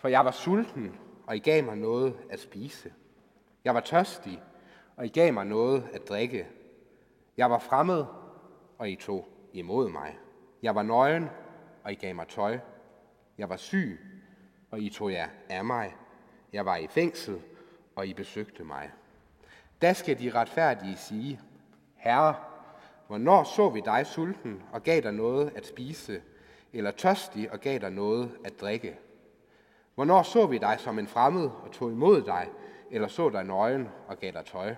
For jeg var sulten, og I gav mig noget at spise. Jeg var tørstig, og I gav mig noget at drikke. Jeg var fremmed, og I tog imod mig. Jeg var nøgen, og I gav mig tøj. Jeg var syg, og I tog jer af mig. Jeg var i fængsel, og I besøgte mig. Da skal de retfærdige sige, Herre, hvornår så vi dig sulten og gav dig noget at spise, eller tørstig og gav dig noget at drikke? Hvornår så vi dig som en fremmed og tog imod dig, eller så dig nøgen og gav dig tøj?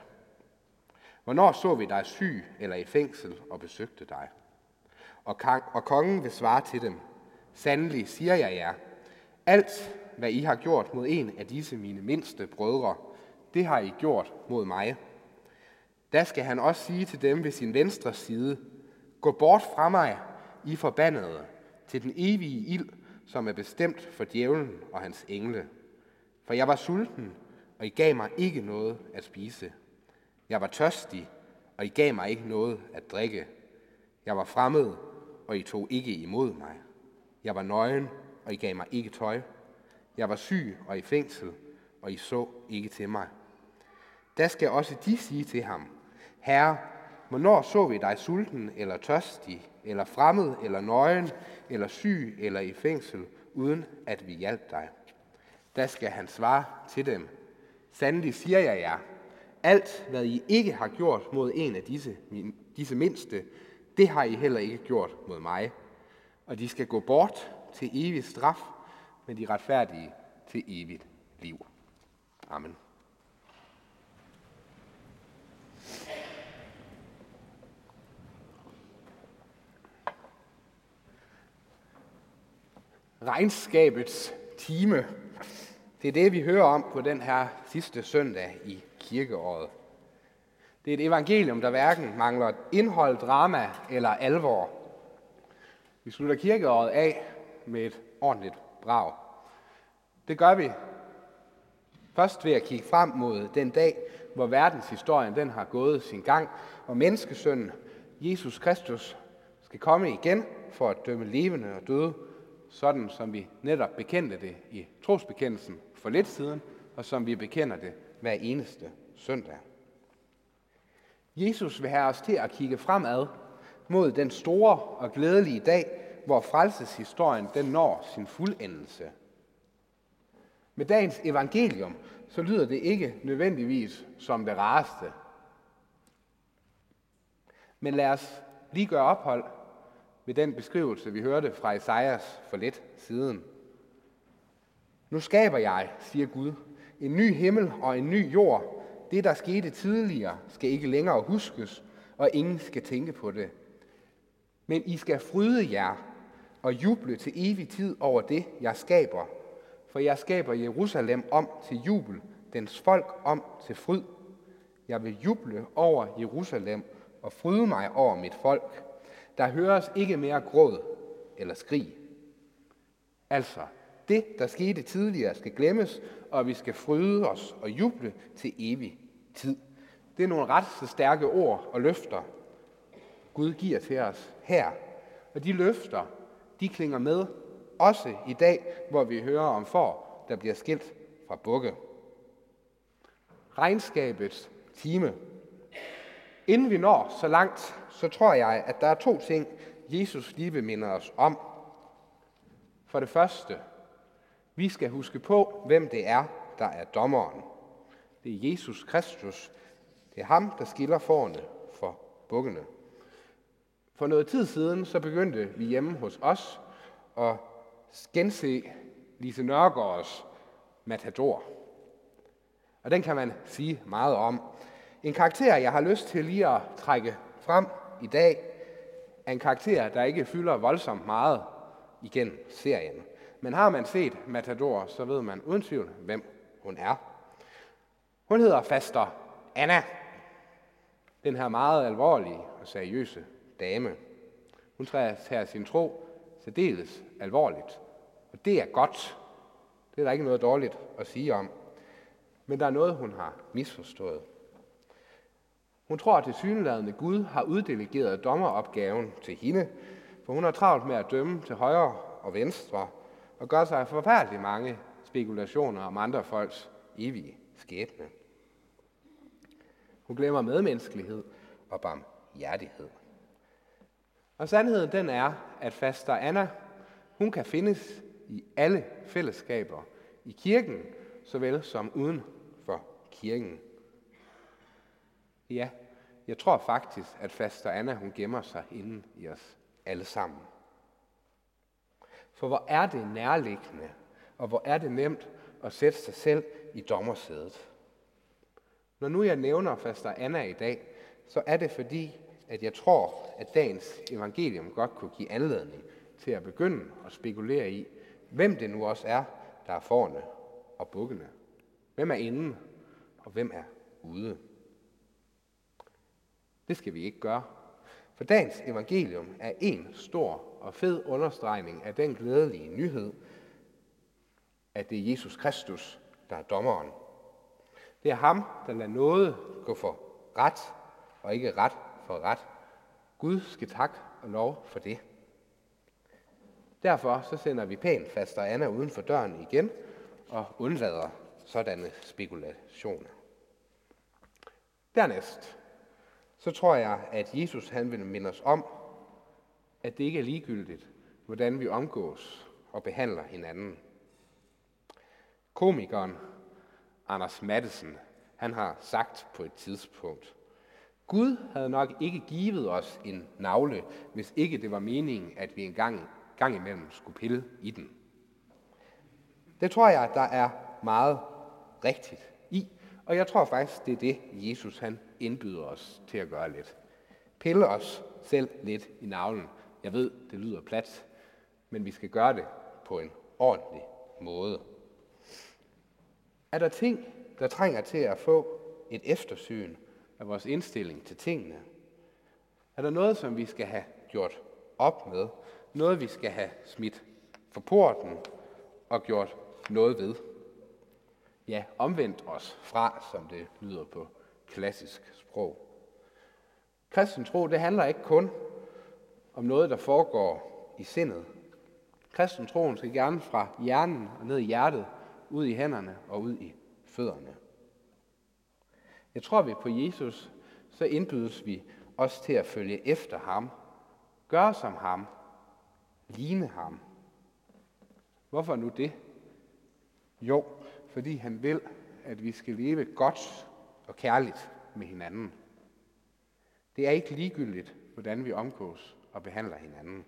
Hvornår så vi dig syg eller i fængsel og besøgte dig? Og, og kongen vil svare til dem, Sandelig siger jeg jer, alt hvad I har gjort mod en af disse mine mindste brødre, det har I gjort mod mig. Da skal han også sige til dem ved sin venstre side, Gå bort fra mig, I forbandede, til den evige ild, som er bestemt for djævlen og hans engle. For jeg var sulten, og I gav mig ikke noget at spise. Jeg var tørstig, og I gav mig ikke noget at drikke. Jeg var fremmed, og I tog ikke imod mig. Jeg var nøgen, og I gav mig ikke tøj. Jeg var syg og i fængsel, og I så ikke til mig. Da skal også de sige til ham, Herre, hvornår så vi dig sulten eller tørstig, eller fremmed, eller nøgen, eller syg, eller i fængsel, uden at vi hjalp dig? Da skal han svare til dem, Sandelig siger jeg jer, alt hvad I ikke har gjort mod en af disse, disse mindste, det har I heller ikke gjort mod mig. Og de skal gå bort til evig straf, men de retfærdige til evigt liv. Amen. Regnskabets time. Det er det, vi hører om på den her sidste søndag i kirkeåret. Det er et evangelium, der hverken mangler indhold, drama eller alvor. Vi slutter kirkeåret af med et ordentligt brag. Det gør vi først ved at kigge frem mod den dag, hvor verdenshistorien den har gået sin gang, og menneskesønnen Jesus Kristus skal komme igen for at dømme levende og døde, sådan som vi netop bekendte det i trosbekendelsen for lidt siden, og som vi bekender det hver eneste søndag. Jesus vil have os til at kigge fremad mod den store og glædelige dag, hvor frelseshistorien den når sin fuldendelse. Med dagens evangelium, så lyder det ikke nødvendigvis som det rareste. Men lad os lige gøre ophold ved den beskrivelse, vi hørte fra Esajas for lidt siden. Nu skaber jeg, siger Gud, en ny himmel og en ny jord. Det, der skete tidligere, skal ikke længere huskes, og ingen skal tænke på det. Men I skal fryde jer og juble til evig tid over det, jeg skaber. For jeg skaber Jerusalem om til jubel, dens folk om til fryd. Jeg vil juble over Jerusalem og fryde mig over mit folk. Der høres ikke mere gråd eller skrig. Altså, det, der skete tidligere, skal glemmes, og vi skal fryde os og juble til evig tid. Det er nogle ret så stærke ord og løfter, Gud giver til os her. Og de løfter, de klinger med også i dag, hvor vi hører om får, der bliver skilt fra bukke. Regnskabets time. Inden vi når så langt, så tror jeg, at der er to ting, Jesus lige vil minde os om. For det første, vi skal huske på, hvem det er, der er dommeren. Det er Jesus Kristus. Det er ham, der skiller forne for bukkene. For noget tid siden, så begyndte vi hjemme hos os at gense Lise Nørgaards Matador. Og den kan man sige meget om. En karakter, jeg har lyst til lige at trække frem i dag, er en karakter, der ikke fylder voldsomt meget igen serien. Men har man set Matador, så ved man uden tvivl, hvem hun er. Hun hedder Faster Anna. Den her meget alvorlige og seriøse dame. Hun tager sin tro særdeles alvorligt. Og det er godt. Det er der ikke noget dårligt at sige om. Men der er noget, hun har misforstået. Hun tror, at det syneladende Gud har uddelegeret dommeropgaven til hende, for hun har travlt med at dømme til højre og venstre, og gør sig forfærdeligt mange spekulationer om andre folks evige skæbne. Hun glemmer medmenneskelighed og barmhjertighed. Og sandheden den er, at faster Anna, hun kan findes i alle fællesskaber, i kirken såvel som uden for kirken. Ja, jeg tror faktisk, at faster Anna hun gemmer sig inden i os alle sammen. For hvor er det nærliggende, og hvor er det nemt at sætte sig selv i dommersædet. Når nu jeg nævner faster Anna i dag, så er det fordi, at jeg tror, at dagens evangelium godt kunne give anledning til at begynde at spekulere i, hvem det nu også er, der er forne og bukkene. Hvem er inden, og hvem er ude. Det skal vi ikke gøre. For dagens evangelium er en stor og fed understregning af den glædelige nyhed, at det er Jesus Kristus, der er dommeren. Det er ham, der lader noget gå for ret, og ikke ret for ret. Gud skal tak og lov for det. Derfor så sender vi pænt faster Anna uden for døren igen og undlader sådanne spekulationer. Dernæst, så tror jeg, at Jesus han vil minde os om, at det ikke er ligegyldigt, hvordan vi omgås og behandler hinanden. Komikeren Anders Mattesen, han har sagt på et tidspunkt, Gud havde nok ikke givet os en navle, hvis ikke det var meningen, at vi en gang, gang imellem skulle pille i den. Det tror jeg, der er meget rigtigt og jeg tror faktisk, det er det, Jesus han indbyder os til at gøre lidt. Pille os selv lidt i navlen. Jeg ved, det lyder plat, men vi skal gøre det på en ordentlig måde. Er der ting, der trænger til at få et eftersyn af vores indstilling til tingene? Er der noget, som vi skal have gjort op med? Noget, vi skal have smidt for porten og gjort noget ved? Ja, omvendt os fra, som det lyder på klassisk sprog. Kristen tro, det handler ikke kun om noget, der foregår i sindet. Kristen troen skal gerne fra hjernen og ned i hjertet ud i hænderne og ud i fødderne. Jeg tror, vi på Jesus, så indbydes vi også til at følge efter ham, gøre som ham, ligne ham. Hvorfor nu det? Jo, fordi han vil, at vi skal leve godt og kærligt med hinanden. Det er ikke ligegyldigt, hvordan vi omgås og behandler hinanden.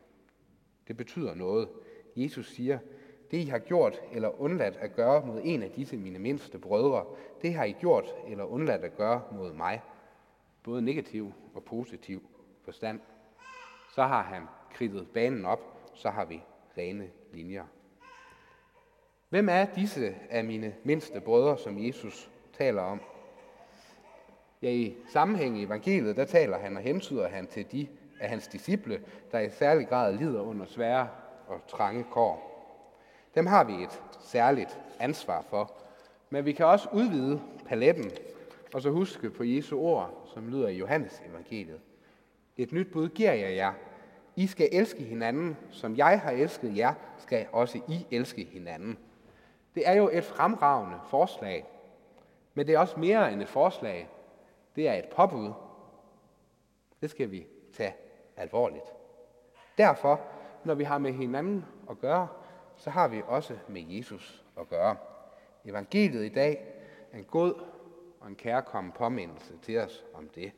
Det betyder noget. Jesus siger, det I har gjort eller undladt at gøre mod en af disse mine mindste brødre, det har I gjort eller undladt at gøre mod mig. Både negativ og positiv forstand. Så har han kridtet banen op, så har vi rene linjer. Hvem er disse af mine mindste brødre, som Jesus taler om? Ja, i sammenhæng i evangeliet, der taler han og hentyder han til de af hans disciple, der i særlig grad lider under svære og trange kår. Dem har vi et særligt ansvar for. Men vi kan også udvide paletten, og så huske på Jesu ord, som lyder i Johannes evangeliet. Et nyt bud giver jeg jer. I skal elske hinanden, som jeg har elsket jer, skal også I elske hinanden. Det er jo et fremragende forslag, men det er også mere end et forslag. Det er et påbud. Det skal vi tage alvorligt. Derfor, når vi har med hinanden at gøre, så har vi også med Jesus at gøre. Evangeliet i dag er en god og en kærkommen påmindelse til os om det.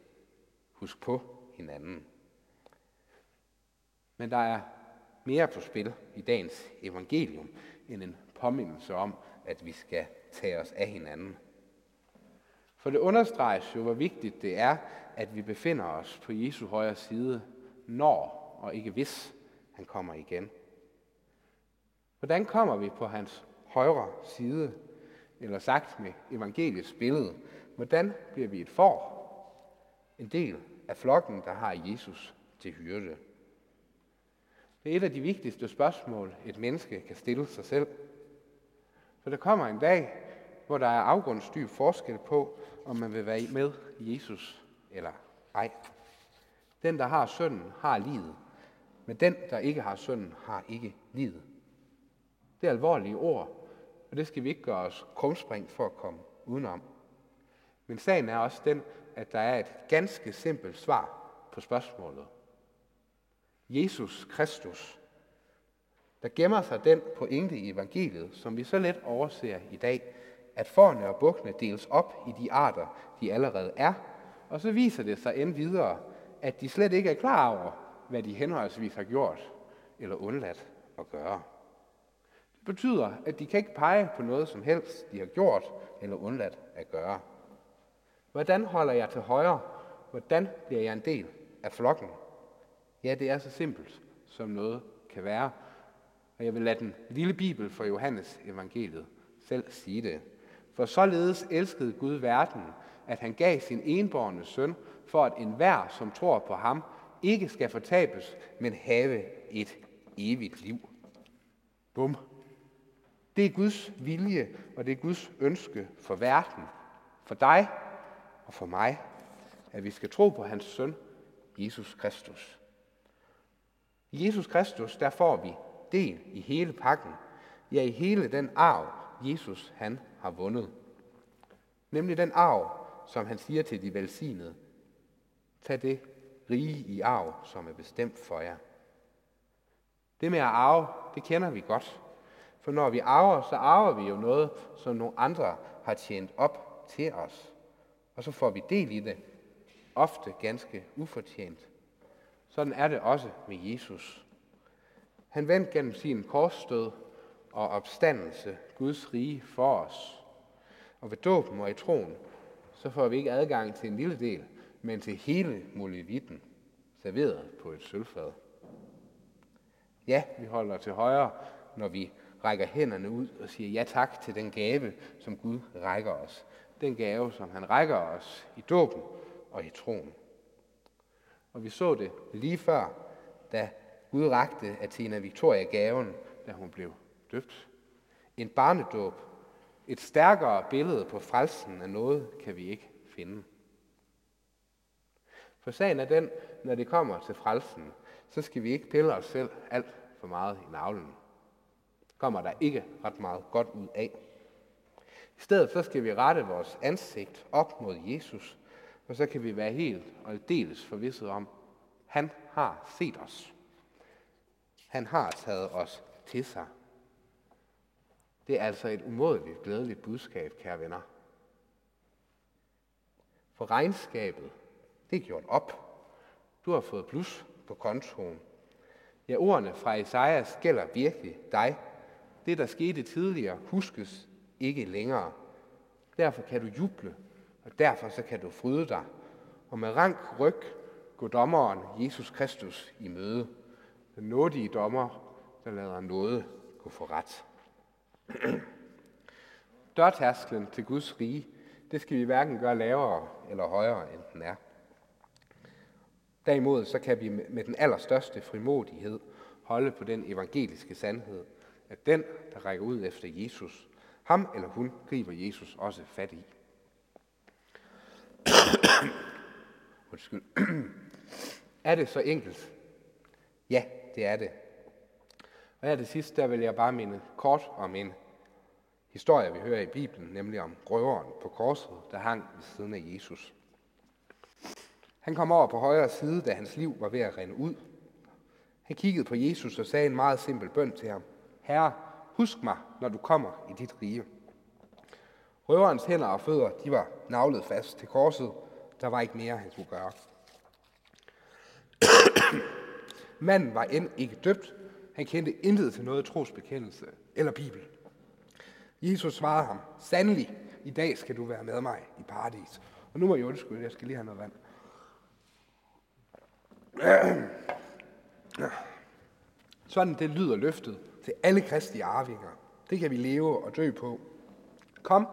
Husk på hinanden. Men der er mere på spil i dagens evangelium end en påmindelse om, at vi skal tage os af hinanden. For det understreges jo, hvor vigtigt det er, at vi befinder os på Jesu højre side, når og ikke hvis han kommer igen. Hvordan kommer vi på hans højre side? Eller sagt med evangeliets billede, hvordan bliver vi et får? En del af flokken, der har Jesus til hyrde. Det er et af de vigtigste spørgsmål, et menneske kan stille sig selv. For der kommer en dag, hvor der er afgrundsdyb forskel på, om man vil være med Jesus eller ej. Den, der har sønnen, har livet, men den, der ikke har sønnen, har ikke livet. Det er alvorlige ord, og det skal vi ikke gøre os krumspring for at komme udenom. Men sagen er også den, at der er et ganske simpelt svar på spørgsmålet. Jesus Kristus. Der gemmer sig den pointe i evangeliet, som vi så let overser i dag, at forne og bukkene deles op i de arter, de allerede er, og så viser det sig end videre, at de slet ikke er klar over, hvad de henholdsvis har gjort eller undladt at gøre. Det betyder, at de kan ikke pege på noget som helst, de har gjort eller undladt at gøre. Hvordan holder jeg til højre? Hvordan bliver jeg en del af flokken? Ja, det er så simpelt, som noget kan være. Og jeg vil lade den lille bibel for Johannes evangeliet selv sige det. For således elskede Gud verden, at han gav sin enborne søn, for at enhver, som tror på ham, ikke skal fortabes, men have et evigt liv. Bum. Det er Guds vilje, og det er Guds ønske for verden, for dig og for mig, at vi skal tro på hans søn, Jesus Kristus. I Jesus Kristus, der får vi del i hele pakken, ja i hele den arv, Jesus han har vundet. Nemlig den arv, som han siger til de velsignede. Tag det rige i arv, som er bestemt for jer. Det med at arve, det kender vi godt. For når vi arver, så arver vi jo noget, som nogle andre har tjent op til os. Og så får vi del i det, ofte ganske ufortjent. Sådan er det også med Jesus. Han vendte gennem sin korsstød og opstandelse Guds rige for os. Og ved dåben og i troen, så får vi ikke adgang til en lille del, men til hele muligheden, serveret på et sølvfad. Ja, vi holder til højre, når vi rækker hænderne ud og siger ja tak til den gave, som Gud rækker os. Den gave, som han rækker os i dåben og i troen. Og vi så det lige før, da Gud rakte Athena Victoria gaven, da hun blev døbt. En barnedåb. Et stærkere billede på frelsen af noget kan vi ikke finde. For sagen er den, når det kommer til frelsen, så skal vi ikke pille os selv alt for meget i navlen. Kommer der ikke ret meget godt ud af. I stedet så skal vi rette vores ansigt op mod Jesus, og så kan vi være helt og dels forvisset om, han har set os. Han har taget os til sig. Det er altså et umådeligt glædeligt budskab, kære venner. For regnskabet, det er gjort op. Du har fået plus på kontoen. Ja, ordene fra Esajas gælder virkelig dig. Det, der skete tidligere, huskes ikke længere. Derfor kan du juble, og derfor så kan du fryde dig. Og med rank ryg går dommeren Jesus Kristus i møde. Den nådige dommer, der lader noget gå for ret. Dørtærsklen til Guds rige, det skal vi hverken gøre lavere eller højere, end den er. Derimod så kan vi med den allerstørste frimodighed holde på den evangeliske sandhed, at den, der rækker ud efter Jesus, ham eller hun griber Jesus også fat i. Undskyld. er det så enkelt? Ja, det er det. Og her det sidste, der vil jeg bare minde kort om en historie, vi hører i Bibelen, nemlig om røveren på korset, der hang ved siden af Jesus. Han kom over på højre side, da hans liv var ved at rende ud. Han kiggede på Jesus og sagde en meget simpel bøn til ham. Herre, husk mig, når du kommer i dit rige. Røverens hænder og fødder, de var navlet fast til korset. Der var ikke mere, han skulle gøre. Manden var end ikke døbt. Han kendte intet til noget trosbekendelse eller bibel. Jesus svarede ham, sandelig, i dag skal du være med mig i paradis. Og nu må jeg undskylde, jeg skal lige have noget vand. Sådan det lyder løftet til alle kristne arvinger. Det kan vi leve og dø på. Kom,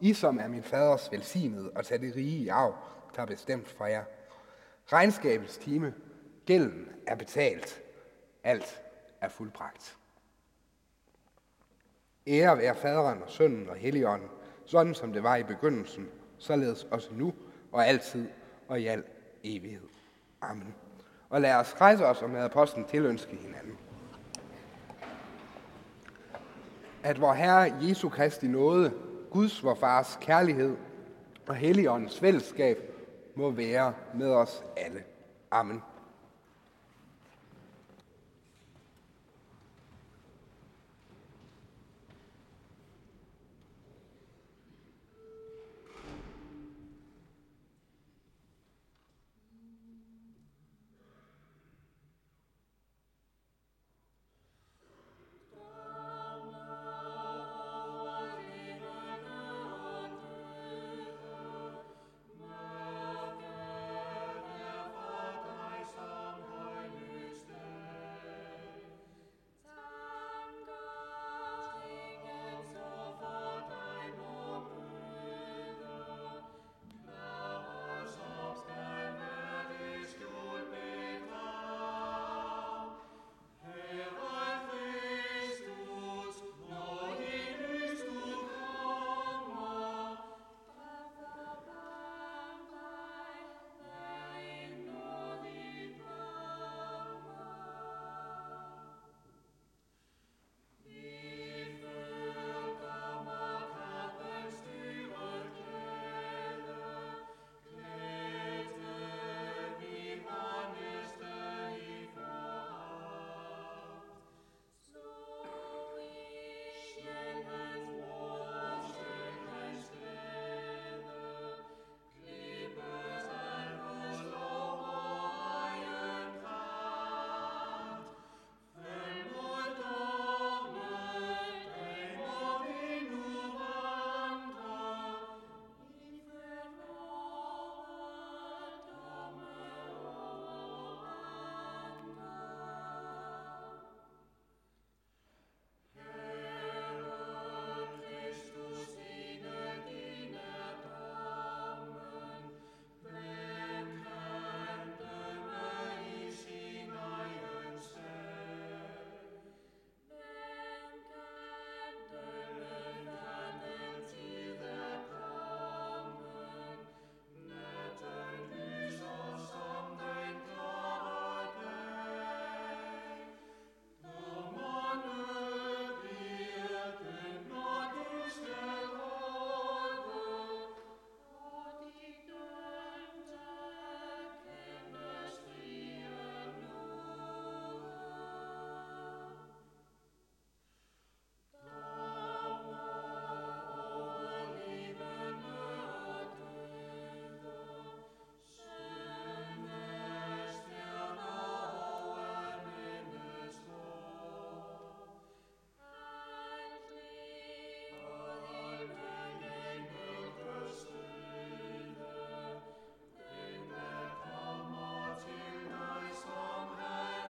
I som er min faders velsignede, og tag det rige i arv, der er bestemt for jer. Regnskabets time, gælden er betalt. Alt er fuldbragt. Ære være faderen og sønnen og helligånden, sådan som det var i begyndelsen, således også nu og altid og i al evighed. Amen. Og lad os rejse os og med apostlen tilønske hinanden. at vor Herre Jesu Kristi nåde, Guds vor Fars kærlighed og Helligåndens fællesskab må være med os alle. Amen.